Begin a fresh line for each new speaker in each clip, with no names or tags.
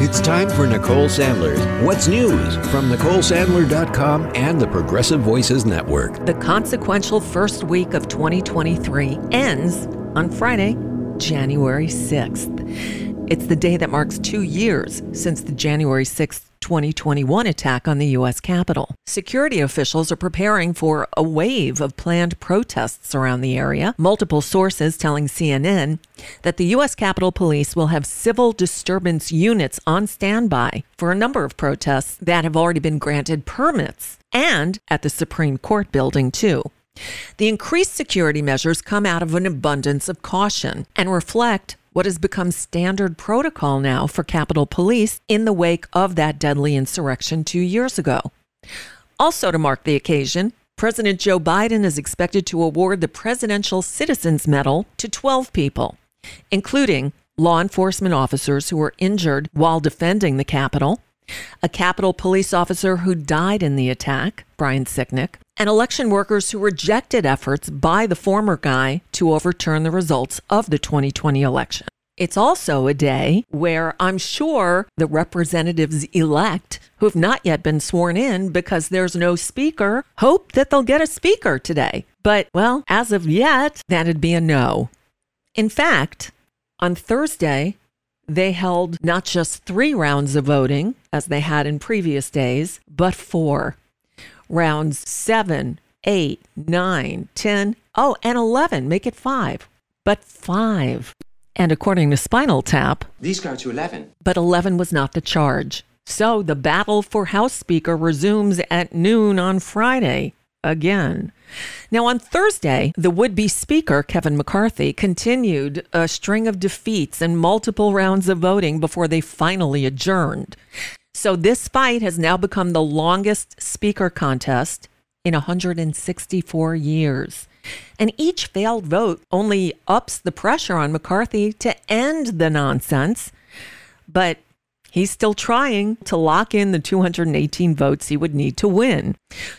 It's time for Nicole Sandler's What's News from NicoleSandler.com and the Progressive Voices Network.
The consequential first week of 2023 ends on Friday, January 6th. It's the day that marks two years since the January 6th 2021 attack on the U.S. Capitol. Security officials are preparing for a wave of planned protests around the area. Multiple sources telling CNN that the U.S. Capitol Police will have civil disturbance units on standby for a number of protests that have already been granted permits and at the Supreme Court building, too. The increased security measures come out of an abundance of caution and reflect what has become standard protocol now for Capitol Police in the wake of that deadly insurrection two years ago. Also, to mark the occasion, President Joe Biden is expected to award the Presidential Citizens Medal to 12 people, including law enforcement officers who were injured while defending the Capitol, a Capitol police officer who died in the attack, Brian Sicknick, and election workers who rejected efforts by the former guy to overturn the results of the 2020 election. It's also a day where I'm sure the representatives elect who have not yet been sworn in because there's no speaker hope that they'll get a speaker today. But, well, as of yet, that'd be a no. In fact, on Thursday, they held not just three rounds of voting, as they had in previous days, but four rounds seven, eight, nine, 10, oh, and 11. Make it five. But five. And according to Spinal Tap,
these go to 11.
But 11 was not the charge. So the battle for House Speaker resumes at noon on Friday again. Now, on Thursday, the would be Speaker, Kevin McCarthy, continued a string of defeats and multiple rounds of voting before they finally adjourned. So this fight has now become the longest speaker contest in 164 years. And each failed vote only ups the pressure on McCarthy to end the nonsense. But He's still trying to lock in the 218 votes he would need to win.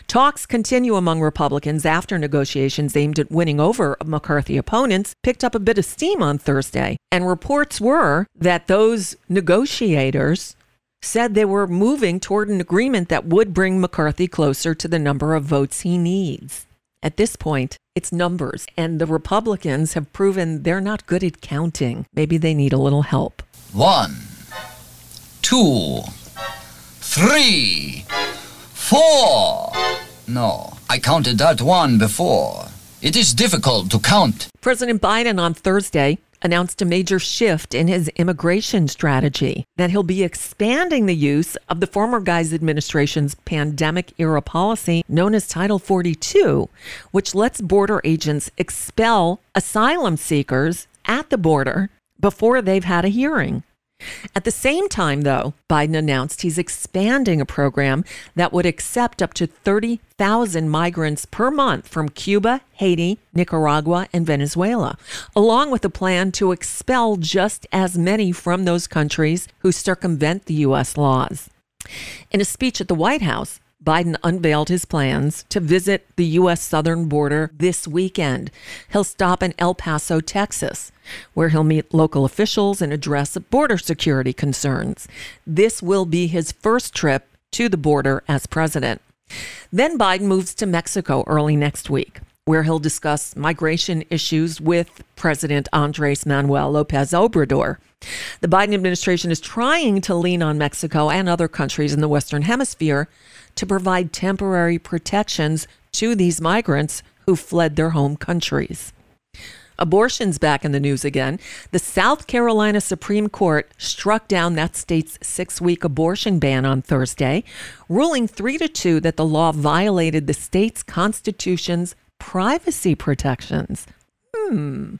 Talks continue among Republicans after negotiations aimed at winning over McCarthy opponents picked up a bit of steam on Thursday. And reports were that those negotiators said they were moving toward an agreement that would bring McCarthy closer to the number of votes he needs. At this point, it's numbers, and the Republicans have proven they're not good at counting. Maybe they need a little help.
One, two, three, four. No, I counted that one before. It is difficult to count.
President Biden on Thursday announced a major shift in his immigration strategy, that he'll be expanding the use of the former guy's administration's pandemic era policy known as Title 42, which lets border agents expel asylum seekers at the border before they've had a hearing. At the same time, though, Biden announced he's expanding a program that would accept up to 30,000 migrants per month from Cuba, Haiti, Nicaragua, and Venezuela, along with a plan to expel just as many from those countries who circumvent the U.S. laws. In a speech at the White House, Biden unveiled his plans to visit the U.S. southern border this weekend. He'll stop in El Paso, Texas, where he'll meet local officials and address border security concerns. This will be his first trip to the border as president. Then Biden moves to Mexico early next week, where he'll discuss migration issues with President Andres Manuel Lopez Obrador. The Biden administration is trying to lean on Mexico and other countries in the Western Hemisphere to provide temporary protections to these migrants who fled their home countries. Abortion's back in the news again. The South Carolina Supreme Court struck down that state's six week abortion ban on Thursday, ruling 3 to 2 that the law violated the state's constitution's privacy protections. Hmm.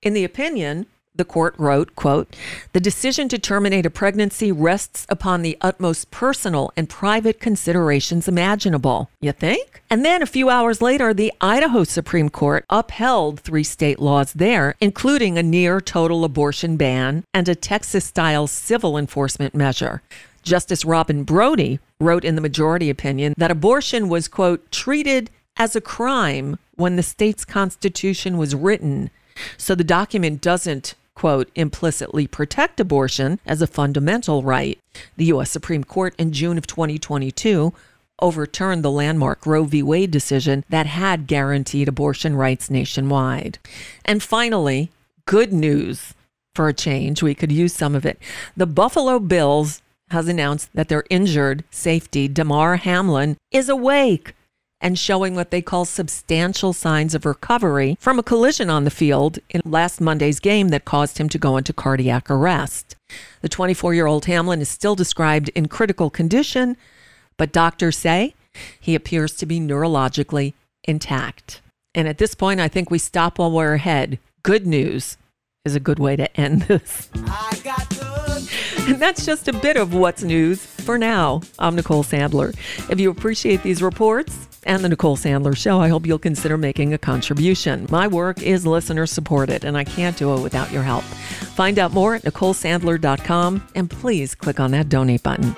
In the opinion, the court wrote, quote, "The decision to terminate a pregnancy rests upon the utmost personal and private considerations imaginable." You think? And then a few hours later, the Idaho Supreme Court upheld three state laws there, including a near total abortion ban and a Texas-style civil enforcement measure. Justice Robyn Brody wrote in the majority opinion that abortion was, quote, treated as a crime when the state's constitution was written. So the document doesn't quote, implicitly protect abortion as a fundamental right. The U.S. Supreme Court in June of 2022 overturned the landmark Roe v. Wade decision that had guaranteed abortion rights nationwide. And finally, good news for a change. We could use some of it. The Buffalo Bills has announced that their injured safety, Damar Hamlin, is awake and showing what they call substantial signs of recovery from a collision on the field in last Monday's game that caused him to go into cardiac arrest. The 24 year old Hamlin is still described in critical condition, but doctors say he appears to be neurologically intact. And at this point, I think we stop while we're ahead. Good news is a good way to end this. And that's just a bit of what's news for now. I'm Nicole Sandler. If you appreciate these reports and the Nicole Sandler Show, I hope you'll consider making a contribution. My work is listener supported, and I can't do it without your help. Find out more at NicoleSandler.com and please click on that donate button.